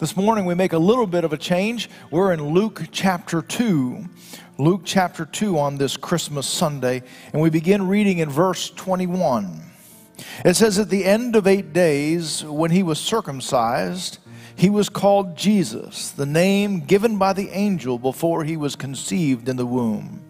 This morning we make a little bit of a change. We're in Luke chapter 2. Luke chapter 2 on this Christmas Sunday, and we begin reading in verse 21. It says, At the end of eight days, when he was circumcised, he was called Jesus, the name given by the angel before he was conceived in the womb.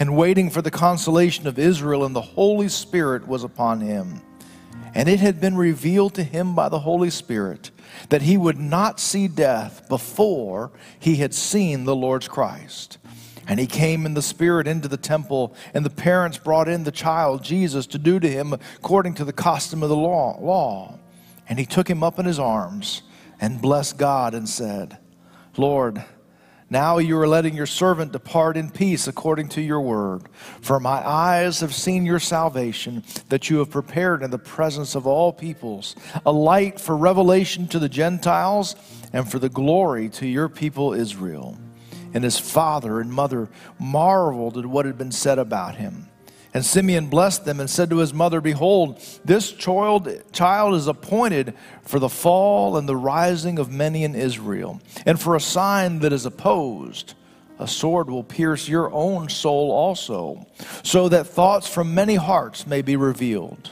and waiting for the consolation of Israel, and the Holy Spirit was upon him. And it had been revealed to him by the Holy Spirit that he would not see death before he had seen the Lord's Christ. And he came in the Spirit into the temple, and the parents brought in the child, Jesus, to do to him according to the custom of the law. law. And he took him up in his arms and blessed God and said, Lord, now you are letting your servant depart in peace according to your word. For my eyes have seen your salvation, that you have prepared in the presence of all peoples, a light for revelation to the Gentiles and for the glory to your people Israel. And his father and mother marveled at what had been said about him. And Simeon blessed them and said to his mother, Behold, this child, child is appointed for the fall and the rising of many in Israel, and for a sign that is opposed. A sword will pierce your own soul also, so that thoughts from many hearts may be revealed.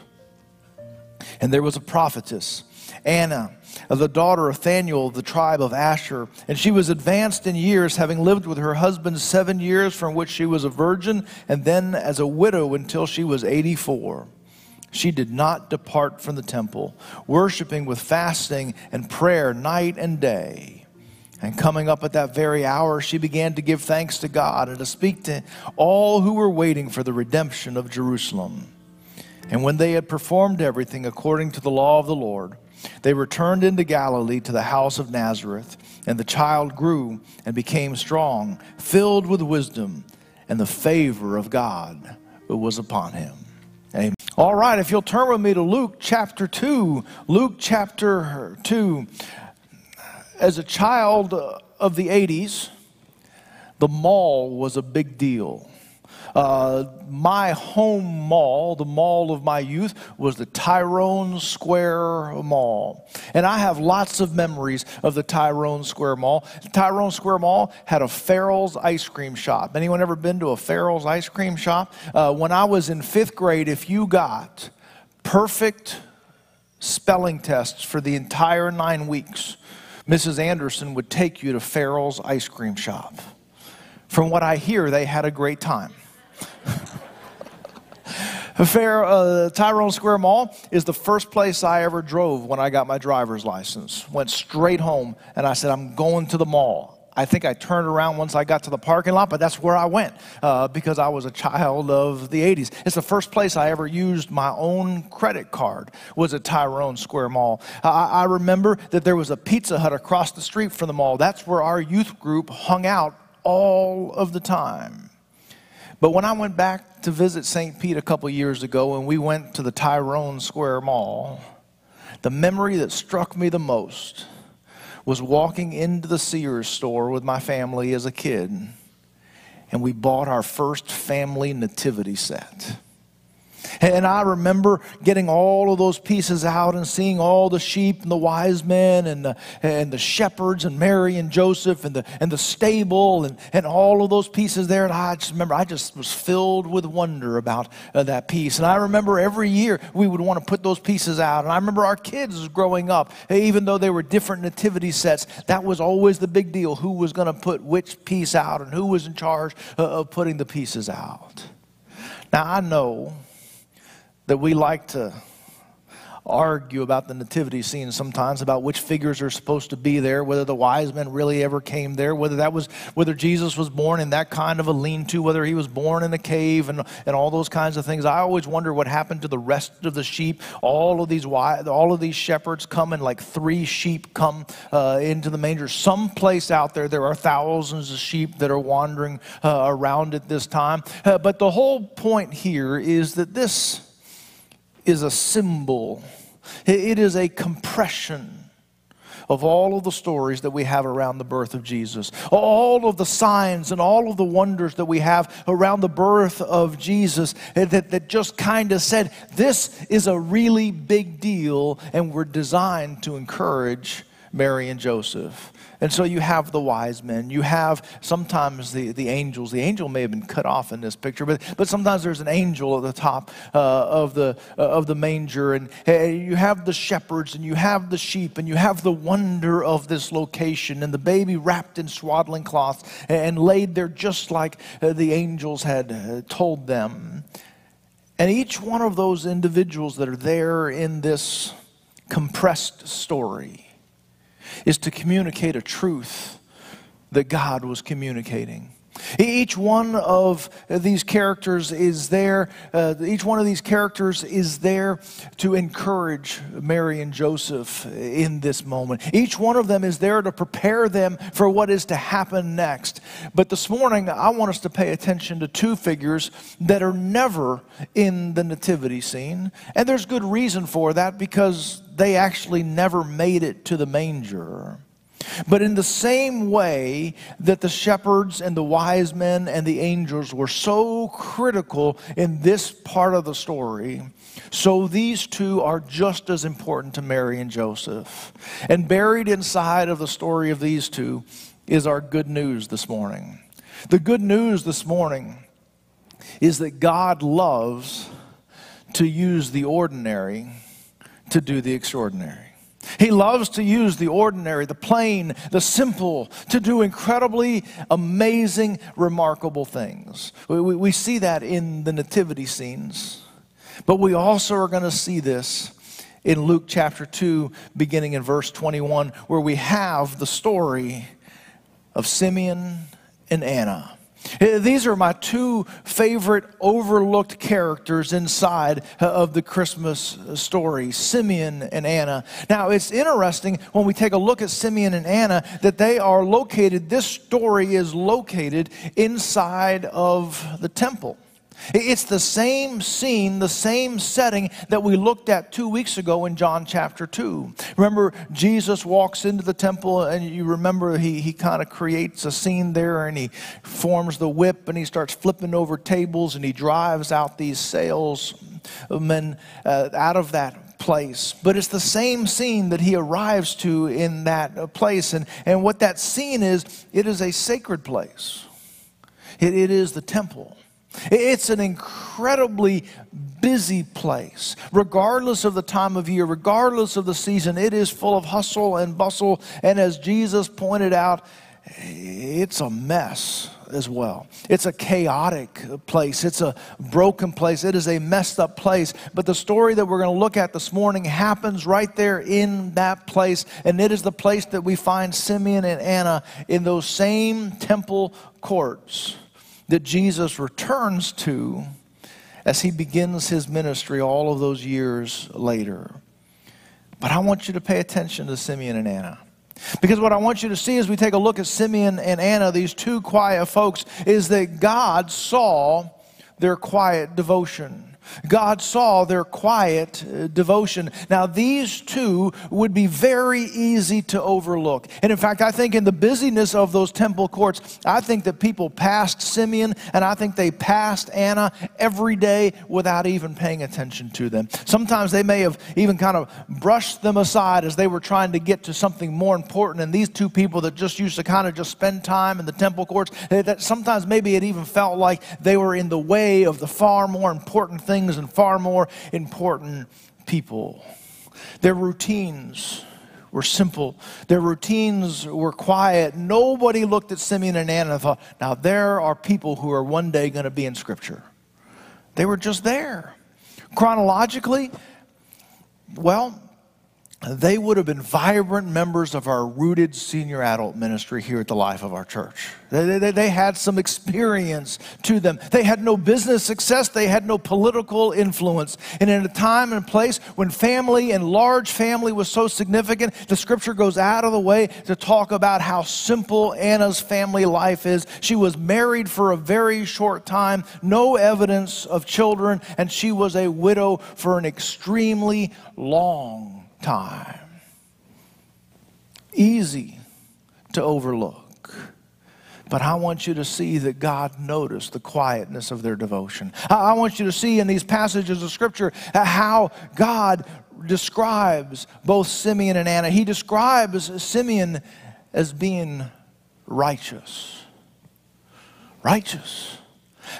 And there was a prophetess, Anna the daughter of Phanuel of the tribe of Asher. And she was advanced in years, having lived with her husband seven years, from which she was a virgin, and then as a widow until she was 84. She did not depart from the temple, worshiping with fasting and prayer night and day. And coming up at that very hour, she began to give thanks to God and to speak to all who were waiting for the redemption of Jerusalem. And when they had performed everything according to the law of the Lord, they returned into Galilee to the house of Nazareth, and the child grew and became strong, filled with wisdom, and the favor of God was upon him. Amen. All right, if you'll turn with me to Luke chapter 2. Luke chapter 2. As a child of the 80s, the mall was a big deal. Uh, my home mall, the mall of my youth, was the Tyrone Square Mall. And I have lots of memories of the Tyrone Square Mall. The Tyrone Square Mall had a Farrell's ice cream shop. Anyone ever been to a Farrell's ice cream shop? Uh, when I was in fifth grade, if you got perfect spelling tests for the entire nine weeks, Mrs. Anderson would take you to Farrell's ice cream shop. From what I hear, they had a great time. Fair, uh, Tyrone Square Mall is the first place I ever drove when I got my driver's license. Went straight home and I said, I'm going to the mall. I think I turned around once I got to the parking lot, but that's where I went uh, because I was a child of the 80s. It's the first place I ever used my own credit card was at Tyrone Square Mall. I, I remember that there was a Pizza Hut across the street from the mall. That's where our youth group hung out all of the time. But when I went back to visit St. Pete a couple years ago and we went to the Tyrone Square Mall, the memory that struck me the most was walking into the Sears store with my family as a kid, and we bought our first family nativity set. And I remember getting all of those pieces out and seeing all the sheep and the wise men and the, and the shepherds and Mary and Joseph and the, and the stable and, and all of those pieces there. And I just remember I just was filled with wonder about uh, that piece. And I remember every year we would want to put those pieces out. And I remember our kids growing up, even though they were different nativity sets, that was always the big deal who was going to put which piece out and who was in charge uh, of putting the pieces out. Now I know that we like to argue about the nativity scene sometimes about which figures are supposed to be there, whether the wise men really ever came there, whether that was whether Jesus was born in that kind of a lean-to, whether he was born in a cave and, and all those kinds of things. I always wonder what happened to the rest of the sheep. All of these all of these shepherds come and like three sheep come uh, into the manger. Someplace out there, there are thousands of sheep that are wandering uh, around at this time. Uh, but the whole point here is that this is a symbol. It is a compression of all of the stories that we have around the birth of Jesus, all of the signs and all of the wonders that we have around the birth of Jesus that, that just kind of said, this is a really big deal, and we're designed to encourage Mary and Joseph. And so you have the wise men. You have sometimes the, the angels. The angel may have been cut off in this picture, but, but sometimes there's an angel at the top uh, of, the, uh, of the manger. And uh, you have the shepherds, and you have the sheep, and you have the wonder of this location, and the baby wrapped in swaddling cloths and laid there just like uh, the angels had uh, told them. And each one of those individuals that are there in this compressed story is to communicate a truth that God was communicating. Each one of these characters is there, uh, each one of these characters is there to encourage Mary and Joseph in this moment. Each one of them is there to prepare them for what is to happen next. But this morning, I want us to pay attention to two figures that are never in the nativity scene. And there's good reason for that because they actually never made it to the manger. But in the same way that the shepherds and the wise men and the angels were so critical in this part of the story, so these two are just as important to Mary and Joseph. And buried inside of the story of these two is our good news this morning. The good news this morning is that God loves to use the ordinary to do the extraordinary. He loves to use the ordinary, the plain, the simple to do incredibly amazing, remarkable things. We, we, we see that in the nativity scenes, but we also are going to see this in Luke chapter 2, beginning in verse 21, where we have the story of Simeon and Anna. Uh, these are my two favorite overlooked characters inside uh, of the Christmas story Simeon and Anna. Now, it's interesting when we take a look at Simeon and Anna that they are located, this story is located inside of the temple. It's the same scene, the same setting that we looked at two weeks ago in John chapter 2. Remember, Jesus walks into the temple, and you remember he, he kind of creates a scene there and he forms the whip and he starts flipping over tables and he drives out these salesmen uh, out of that place. But it's the same scene that he arrives to in that place. And, and what that scene is, it is a sacred place, it, it is the temple. It's an incredibly busy place. Regardless of the time of year, regardless of the season, it is full of hustle and bustle. And as Jesus pointed out, it's a mess as well. It's a chaotic place. It's a broken place. It is a messed up place. But the story that we're going to look at this morning happens right there in that place. And it is the place that we find Simeon and Anna in those same temple courts that Jesus returns to as he begins his ministry all of those years later. But I want you to pay attention to Simeon and Anna. Because what I want you to see as we take a look at Simeon and Anna, these two quiet folks, is that God saw their quiet devotion. God saw their quiet uh, devotion. Now, these two would be very easy to overlook. And in fact, I think in the busyness of those temple courts, I think that people passed Simeon and I think they passed Anna every day without even paying attention to them. Sometimes they may have even kind of brushed them aside as they were trying to get to something more important. And these two people that just used to kind of just spend time in the temple courts, that sometimes maybe it even felt like they were in the way of the far more important thing things and far more important people. Their routines were simple. Their routines were quiet. Nobody looked at Simeon and Anna and thought, now there are people who are one day going to be in Scripture. They were just there. Chronologically, Well, they would have been vibrant members of our rooted senior adult ministry here at the life of our church. They, they, they, had some experience to them. They had no business success, they had no political influence. And in a time and place when family and large family was so significant, the scripture goes out of the way to talk about how simple Anna's family life is. She was married for a very short time, no evidence of children, and she was a widow for an extremely long time. Easy to overlook. But I want you to see that God noticed the quietness of their devotion. I want you to see in these passages of Scripture how God describes both Simeon and Anna. He describes Simeon as being righteous. Righteous.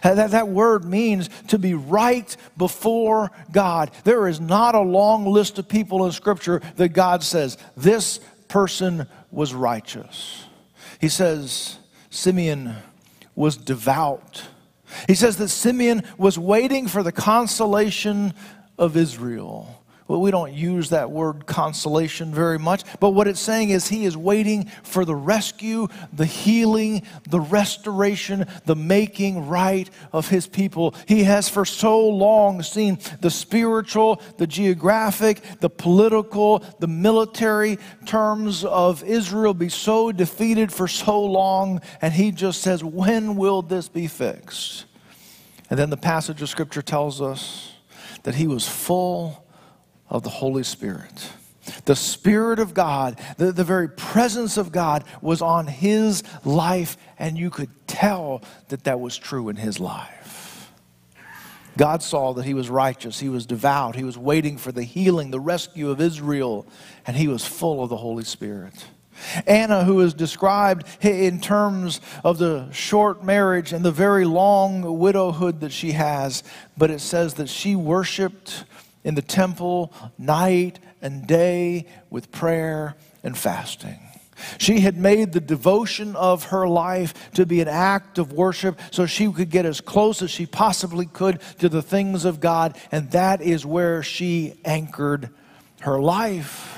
That, that word means to be right before God. There is not a long list of people in Scripture that God says, this person was righteous. He says, Simeon was devout. He says that Simeon was waiting for the consolation of Israel. Well, we don't use that word consolation very much, but what it's saying is he is waiting for the rescue, the healing, the restoration, the making right of his people. He has for so long seen the spiritual, the geographic, the political, the military terms of Israel be so defeated for so long, and he just says, When will this be fixed? And then the passage of Scripture tells us that he was full of the Holy Spirit. The Spirit of God, the, the very presence of God was on his life, and you could tell that that was true in his life. God saw that he was righteous, he was devout, he was waiting for the healing, the rescue of Israel, and he was full of the Holy Spirit. Anna, who is described in terms of the short marriage and the very long widowhood that she has, but it says that she worshiped in the temple night and day with prayer and fasting. She had made the devotion of her life to be an act of worship so she could get as close as she possibly could to the things of God, and that is where she anchored her life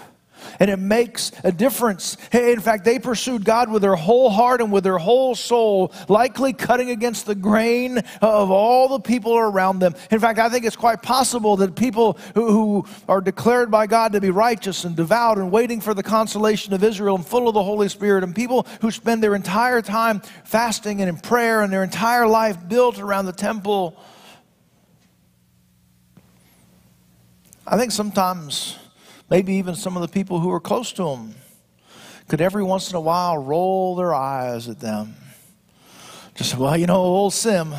and it makes a difference. In fact, they pursued God with their whole heart and with their whole soul, likely cutting against the grain of all the people around them. In fact, I think it's quite possible that people who, who are declared by God to be righteous and devout and waiting for the consolation of Israel and full of the Holy Spirit, and people who spend their entire time fasting and in prayer and their entire life built around the temple. I think sometimes maybe even some of the people who were close to them, could every once in a while roll their eyes at them. Just, well, you know, old Sim,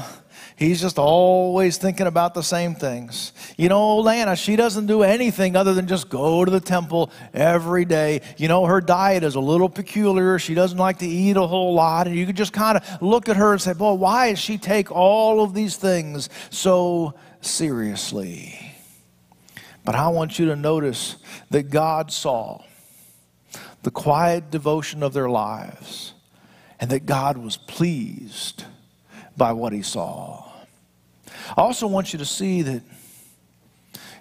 he's just always thinking about the same things. You know, old Anna, she doesn't do anything other than just go to the temple every day. You know, her diet is a little peculiar. She doesn't like to eat a whole lot. And you could just kind of look at her and say, boy, why does she take all of these things so seriously? But I want you to notice that God saw the quiet devotion of their lives and that God was pleased by what he saw. I also want you to see that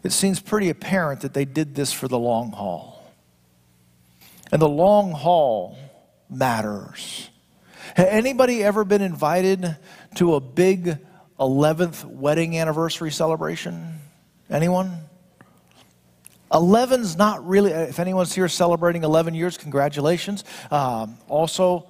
it seems pretty apparent that they did this for the long haul. And the long haul matters. Has anybody ever been invited to a big 11th wedding anniversary celebration? Anyone? 11's not really, if anyone's here celebrating 11 years, congratulations. Um, also,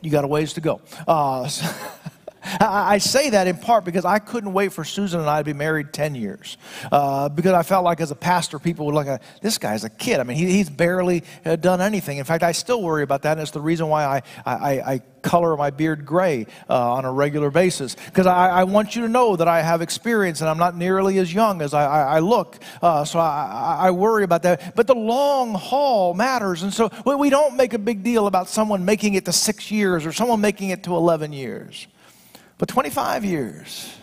you got a ways to go. Uh, I say that in part because I couldn't wait for Susan and I to be married 10 years. Uh, because I felt like as a pastor, people would look at this guy's a kid. I mean, he, he's barely uh, done anything. In fact, I still worry about that, and it's the reason why I, I, I color my beard gray uh, on a regular basis. Because I, I, want you to know that I have experience and I'm not nearly as young as I, I, I look. Uh, so I, worry about that. But the long haul matters. And so we don't make a big deal about someone making it to six years or someone making it to 11 years. But 25 years,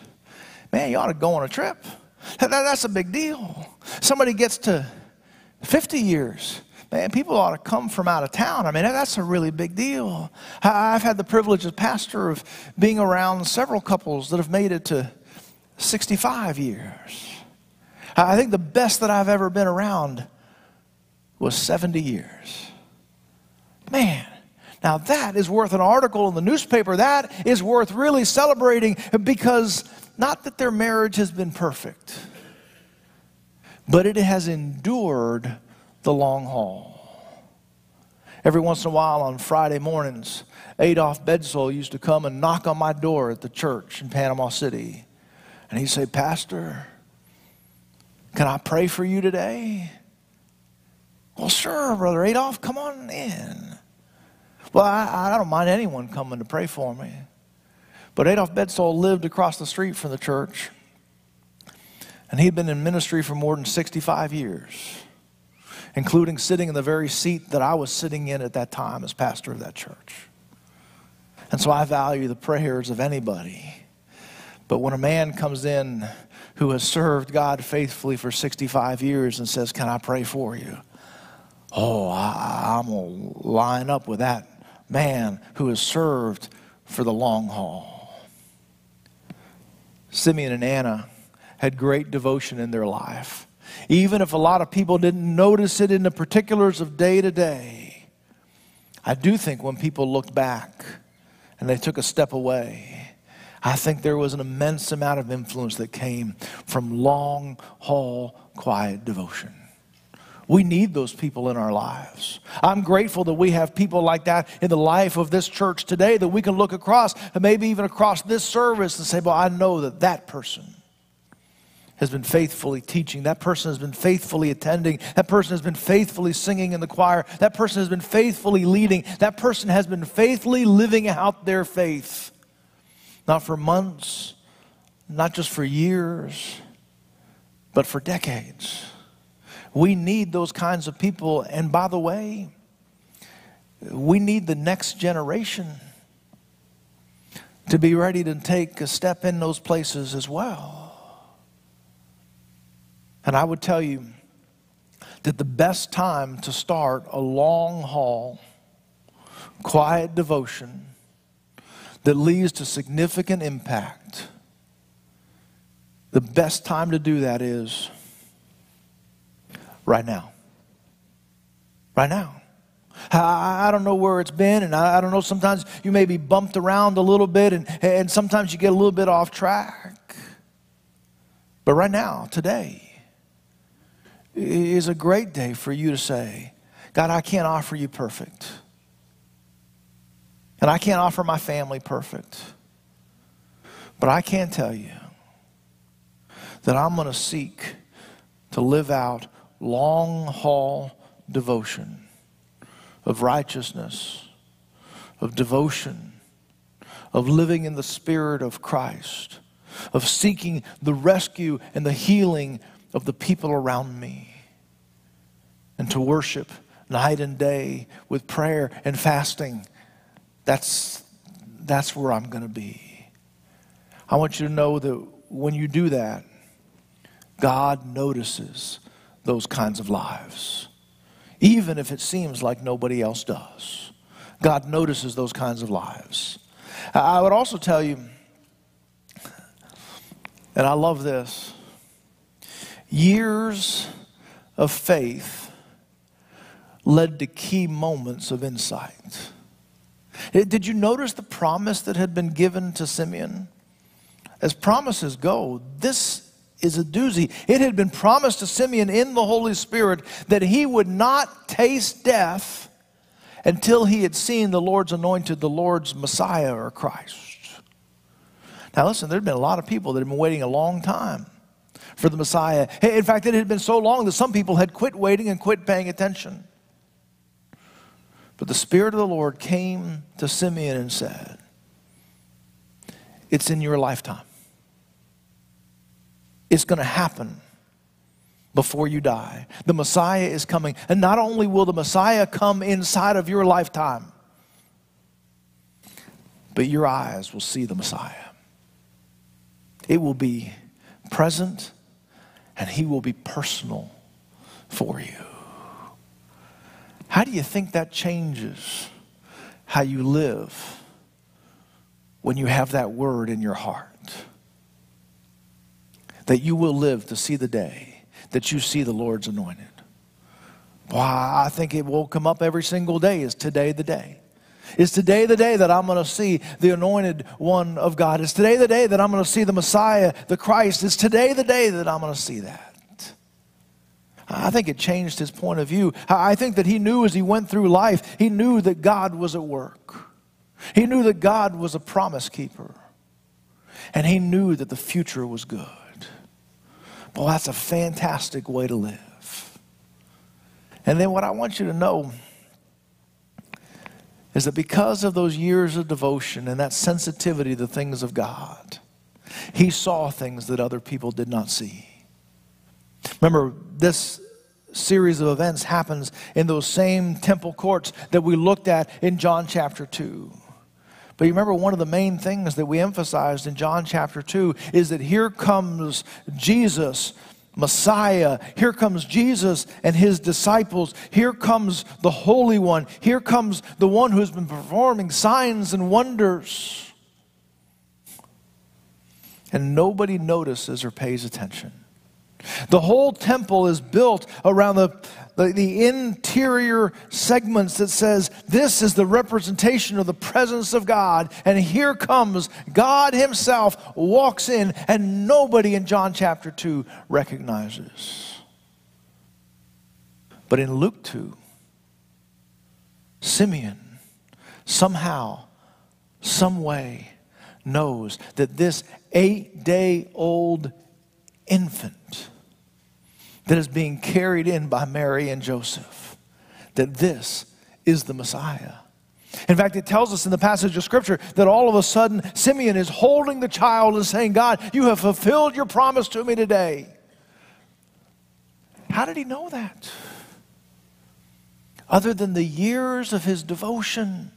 man, you ought to go on a trip. That, that's a big deal. Somebody gets to 50 years, man, people ought to come from out of town. I mean, that's a really big deal. I've had the privilege as pastor of being around several couples that have made it to 65 years. I think the best that I've ever been around was 70 years. Man, now that is worth an article in the newspaper. That is worth really celebrating because not that their marriage has been perfect, but it has endured the long haul. Every once in a while on Friday mornings, Adolf Bedsole used to come and knock on my door at the church in Panama City. And he'd say, Pastor, can I pray for you today? Well, sure, Brother Adolf, come on in. Well, I, I don't mind anyone coming to pray for me. But Adolf Bedsole lived across the street from the church, and he'd been in ministry for more than 65 years, including sitting in the very seat that I was sitting in at that time as pastor of that church. And so I value the prayers of anybody. But when a man comes in who has served God faithfully for 65 years and says, Can I pray for you? Oh, I, am going to line up with that man who has served for the long haul. Simeon and Anna had great devotion in their life. Even if a lot of people didn't notice it in the particulars of day to day, I do think when people looked back and they took a step away, I think there was an immense amount of influence that came from long haul quiet devotion. We need those people in our lives. I'm grateful that we have people like that in the life of this church today that we can look across and maybe even across this service and say, Well, I know that that person has been faithfully teaching. That person has been faithfully attending. That person has been faithfully singing in the choir. That person has been faithfully leading. That person has been faithfully living out their faith. Not for months, not just for years, but for decades. We need those kinds of people. And by the way, we need the next generation to be ready to take a step in those places as well. And I would tell you that the best time to start a long haul, quiet devotion that leads to significant impact, the best time to do that is right now. Right now. I, don't know where it's been, and I, don't know. Sometimes you may be bumped around a little bit, and, and sometimes you get a little bit off track. But right now, today, is a great day for you to say, God, I can't offer you perfect. And I can't offer my family perfect. But I can tell you that I'm going to seek to live out long haul devotion of righteousness, of devotion, of living in the Spirit of Christ, of seeking the rescue and the healing of the people around me, and to worship night and day with prayer and fasting. That's, that's where I'm going to be. I want you to know that when you do that, God notices those kinds of lives, even if it seems like nobody else does. God notices those kinds of lives. I would also tell you, and I love this years of faith led to key moments of insight. Eh, did you notice the promise that had been given to Simeon? As promises go, this is a doozy. It had been promised to Simeon in the Holy Spirit that he would not taste death until he had seen the Lord's anointed, the Lord's Messiah or Christ. Now, listen, there had been a lot of people that had been waiting a long time for the Messiah. In fact, it had been so long that some people had quit waiting and quit paying attention. But the Spirit of the Lord came to Simeon and said, It's in your lifetime. It's going to happen before you die. The Messiah is coming. And not only will the Messiah come inside of your lifetime, but your eyes will see the Messiah. It will be present and he will be personal for you. How do you think that changes how you live when you have that word in your heart? That you will live to see the day that you see the Lord's anointed. Why, I think it will come up every single day. Is today the day? Is today the day that I'm going to see the anointed one of God? Is today the day that I'm going to see the Messiah, the Christ? Is today the day that I'm going to see that? I think it changed his point of view. I think that he knew as he went through life, he knew that God was at work. He knew that God was a promise keeper. And he knew that the future was good. Well, that's a fantastic way to live. And then what I want you to know is that because of those years of devotion and that sensitivity to the things of God, he saw things that other people did not see. Remember, this series of events happens in those same temple courts that we looked at in John chapter 2. But you remember one of the main things that we emphasized in John chapter 2 is that here comes Jesus, Messiah. Here comes Jesus and his disciples. Here comes the Holy One. Here comes the one who's been performing signs and wonders. And nobody notices or pays attention. The whole temple is built around the, the, the, interior segments that says this is the representation of the presence of God. And here comes God Himself, walks in, and nobody in John chapter 2 recognizes. But in Luke 2, Simeon somehow, some way, knows that this eight day old infant that is being carried in by Mary and Joseph, that this is the Messiah. In fact, it tells us in the passage of Scripture that all of a sudden Simeon is holding the child and saying, God, you have fulfilled your promise to me today. How did he know that? Other than the years of his devotion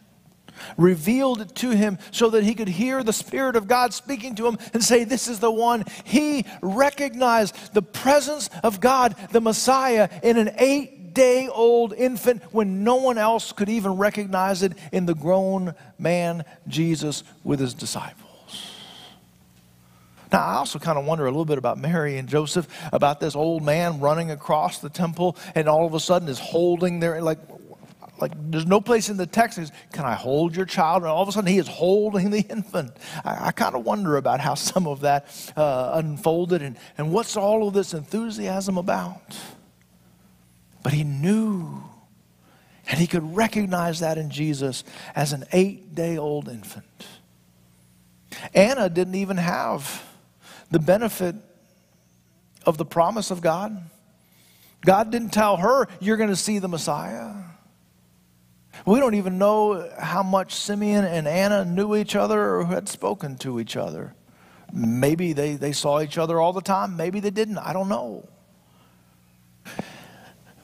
revealed it to him so that he could hear the Spirit of God speaking to him and say, This is the one. He recognized the presence of God, the Messiah, in an eight day old infant when no one else could even recognize it in the grown man, Jesus, with his disciples. Now, I also kind of wonder a little bit about Mary and Joseph, about this old man running across the temple and all of a sudden is holding their, like, like there's no place in the text says, Can I hold your child? And all of a sudden he is holding the infant. I, I kind of wonder about how some of that uh, unfolded and, and what's all of this enthusiasm about. But he knew, and he could recognize that in Jesus as an eight day old infant. Anna didn't even have the benefit of the promise of God. God didn't tell her, You're going to see the Messiah. We don't even know how much Simeon and Anna knew each other or had spoken to each other. Maybe they, they saw each other all the time. Maybe they didn't. I don't know.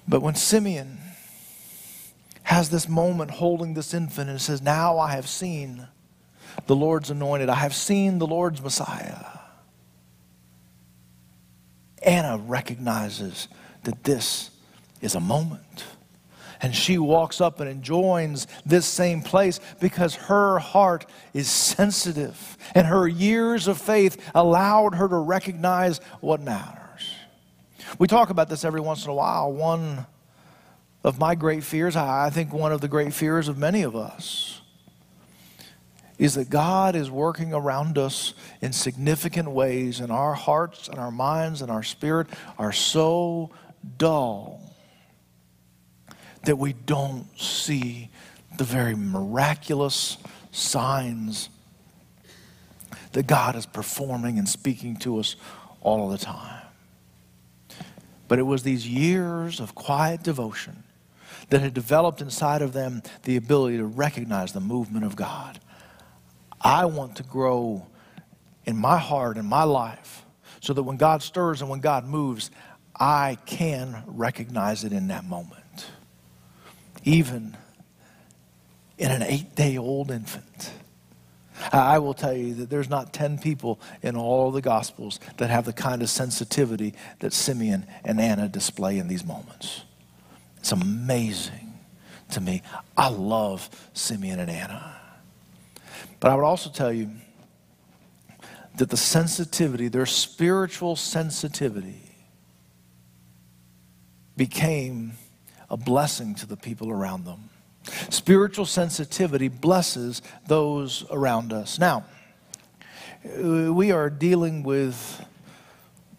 But when Simeon has this moment holding this infant and says, Now I have seen the Lord's anointed, I have seen the Lord's Messiah. Anna recognizes that this is a moment. And she walks up and enjoys this same place because her heart is sensitive and her years of faith allowed her to recognize what matters. We talk about this every once in a while. One of my great fears, I think one of the great fears of many of us, is that God is working around us in significant ways, and our hearts and our minds and our spirit are so dull that we don't see the very miraculous signs that God is performing and speaking to us all the time. But it was these years of quiet devotion that had developed inside of them the ability to recognize the movement of God. I want to grow in my heart, and my life, so that when God stirs and when God moves, I can recognize it in that moment even in an eight day old infant. I will tell you that there's not 10 people in all the Gospels that have the kind of sensitivity that Simeon and Anna display in these moments. It's amazing to me. I love Simeon and Anna. But I would also tell you that the sensitivity, their spiritual sensitivity, became a blessing to the people around them. Spiritual sensitivity blesses those around us. Now, uh, we are dealing with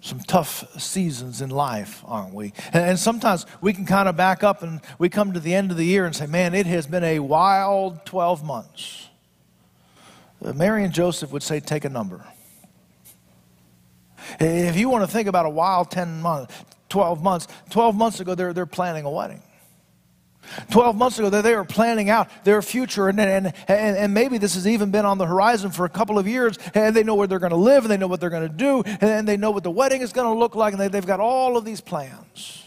some tough seasons in life, aren't we? And sometimes we can kind of back up and we come to the end of the year and say, man, it has been a wild 12 months. Uh, Mary and Joseph would say, take a number. If you want to think about a wild 10 months, 12 months, 12 months ago, they're, they're planning a wedding. 12 months ago, they were planning out their future, and, and, and, and, maybe this has even been on the horizon for a couple of years, and they know where they're going to live, and they know what they're going to do, and they know what the wedding is going to look like, and they, they've got all of these plans.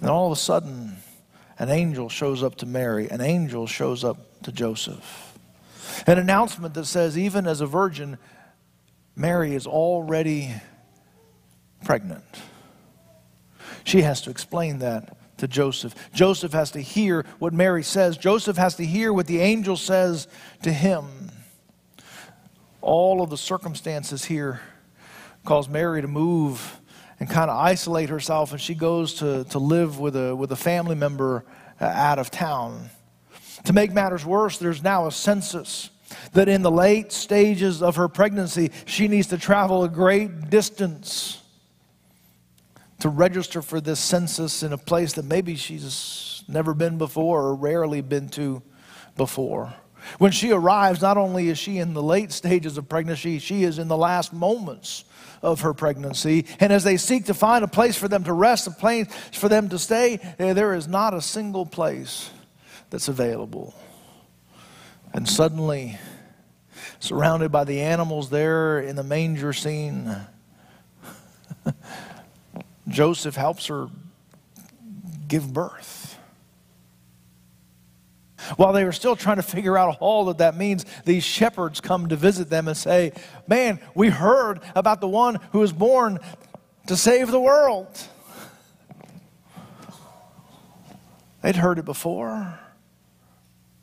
And all of a sudden, an angel shows up to Mary, an angel shows up to Joseph. An announcement that says, even as a virgin, Mary is already pregnant. She has to explain that to Joseph. Joseph has to hear what Mary says. Joseph has to hear what the angel says to him. All of the circumstances here cause Mary to move and kind of isolate herself, and she goes to, to live with a, with a family member uh, out of town. To make matters worse, there's now a census that in the late stages of her pregnancy, she needs to travel a great distance to register for this census in a place that maybe she's never been before or rarely been to before. When she arrives, not only is she in the late stages of pregnancy, she is in the last moments of her pregnancy. And as they seek to find a place for them to rest, a place for them to stay, eh, there is not a single place that's available. And suddenly, surrounded by the animals there in the manger scene, Joseph helps her give birth. While they were still trying to figure out all that that means, these shepherds come to visit them and say, Man, we heard about the one who was born to save the world. They'd heard it before.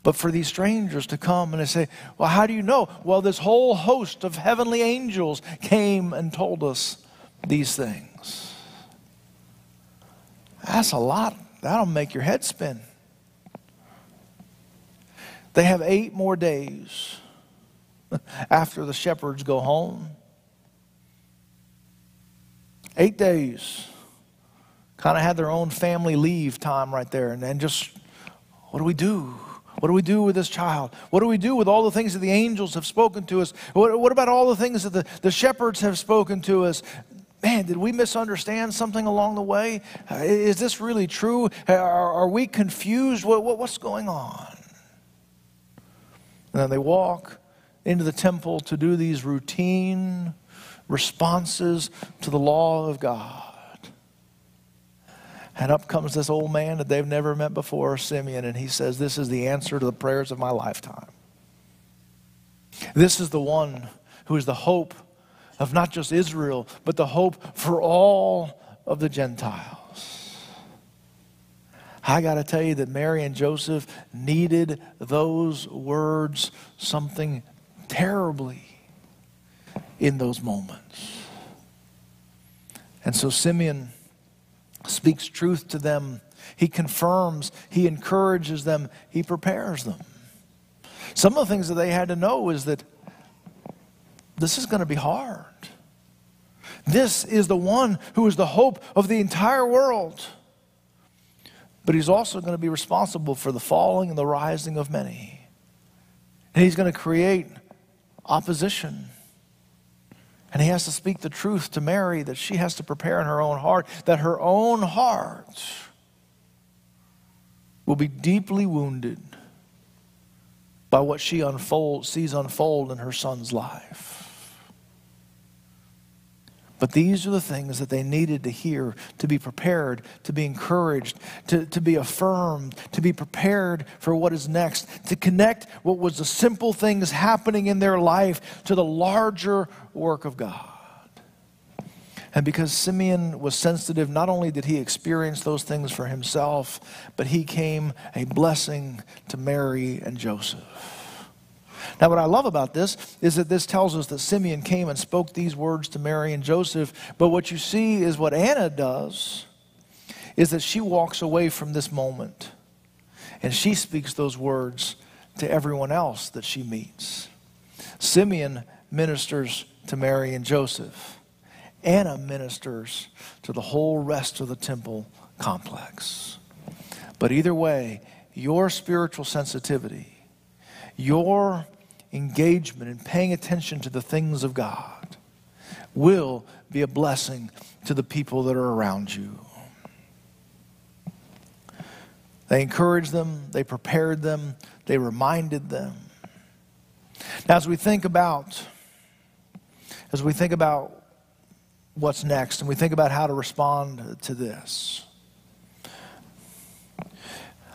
But for these strangers to come and they say, Well, how do you know? Well, this whole host of heavenly angels came and told us these things. That's a lot. That'll make your head spin. They have eight more days after the shepherds go home. Eight days. Kind of had their own family leave time right there. And then just, what do we do? What do we do with this child? What do we do with all the things that the angels have spoken to us? What, what about all the things that the, the shepherds have spoken to us? Man, did we misunderstand something along the way? Uh, is this really true? Are, are we confused? What, what, what's going on? And then they walk into the temple to do these routine responses to the law of God. And up comes this old man that they've never met before, Simeon, and he says, This is the answer to the prayers of my lifetime. This is the one who is the hope of not just Israel, but the hope for all of the Gentiles. I got to tell you that Mary and Joseph needed those words something terribly in those moments. And so Simeon speaks truth to them. He confirms, he encourages them, he prepares them. Some of the things that they had to know is that this is going to be hard. This is the one who is the hope of the entire world. But he's also going to be responsible for the falling and the rising of many. And he's going to create opposition. And he has to speak the truth to Mary that she has to prepare in her own heart, that her own heart will be deeply wounded by what she unfold, sees unfold in her son's life. But these are the things that they needed to hear to be prepared, to be encouraged, to, to be affirmed, to be prepared for what is next, to connect what was the simple things happening in their life to the larger work of God. And because Simeon was sensitive, not only did he experience those things for himself, but he came a blessing to Mary and Joseph. Now, what I love about this is that this tells us that Simeon came and spoke these words to Mary and Joseph. But what you see is what Anna does is that she walks away from this moment and she speaks those words to everyone else that she meets. Simeon ministers to Mary and Joseph. Anna ministers to the whole rest of the temple complex. But either way, your spiritual sensitivity, your engagement in paying attention to the things of God will be a blessing to the people that are around you. They encouraged them, they prepared them, they reminded them. Now, as we think about, as we think about what's next and we think about how to respond to this,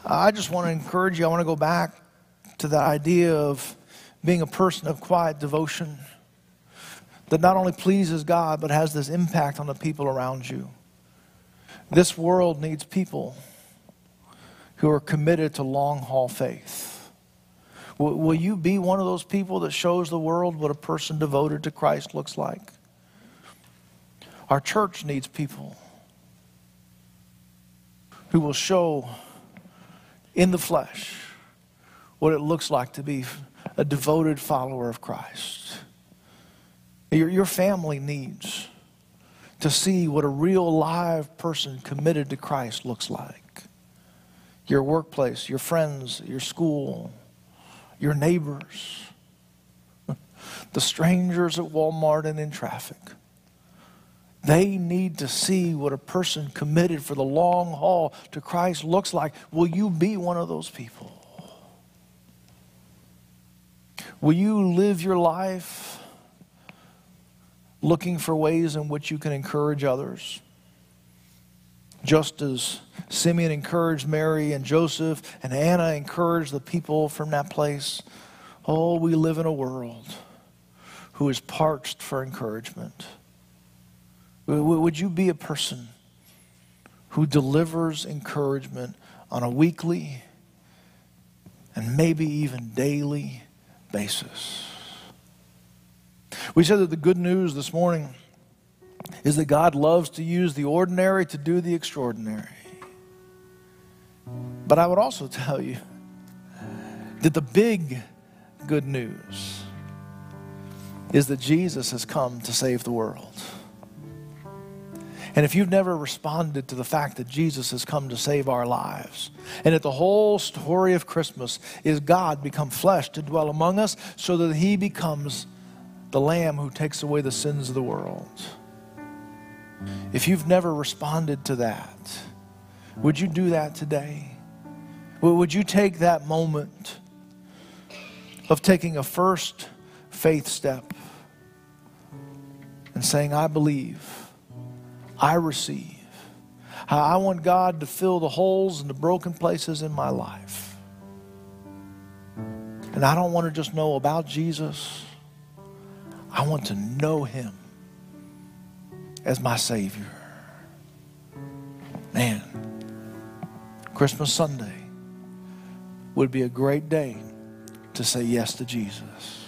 I just want to encourage you. I want to go back to that idea of being a person of quiet devotion that not only pleases God, but has this impact on the people around you. This world needs people who are committed to long haul faith. Will, will you be one of those people that shows the world what a person devoted to Christ looks like? Our church needs people who will show in the flesh what it looks like to be a devoted follower of Christ. Your, your family needs to see what a real live person committed to Christ looks like your workplace, your friends, your school, your neighbors, the strangers at Walmart and in traffic. They need to see what a person committed for the long haul to Christ looks like. Will you be one of those people? Will you live your life looking for ways in which you can encourage others? Just as Simeon encouraged Mary and Joseph, and Anna encouraged the people from that place. Oh, we live in a world who is parched for encouragement. Would you be a person who delivers encouragement on a weekly and maybe even daily basis? We said that the good news this morning is that God loves to use the ordinary to do the extraordinary. But I would also tell you that the big good news is that Jesus has come to save the world. And if you've never responded to the fact that Jesus has come to save our lives, and that the whole story of Christmas is God become flesh to dwell among us so that he becomes the Lamb who takes away the sins of the world. If you've never responded to that, would you do that today? Would you take that moment of taking a first faith step and saying, I believe, I receive. I want God to fill the holes and the broken places in my life. And I don't want to just know about Jesus, I want to know Him as my Savior. Man, Christmas Sunday would be a great day to say yes to Jesus.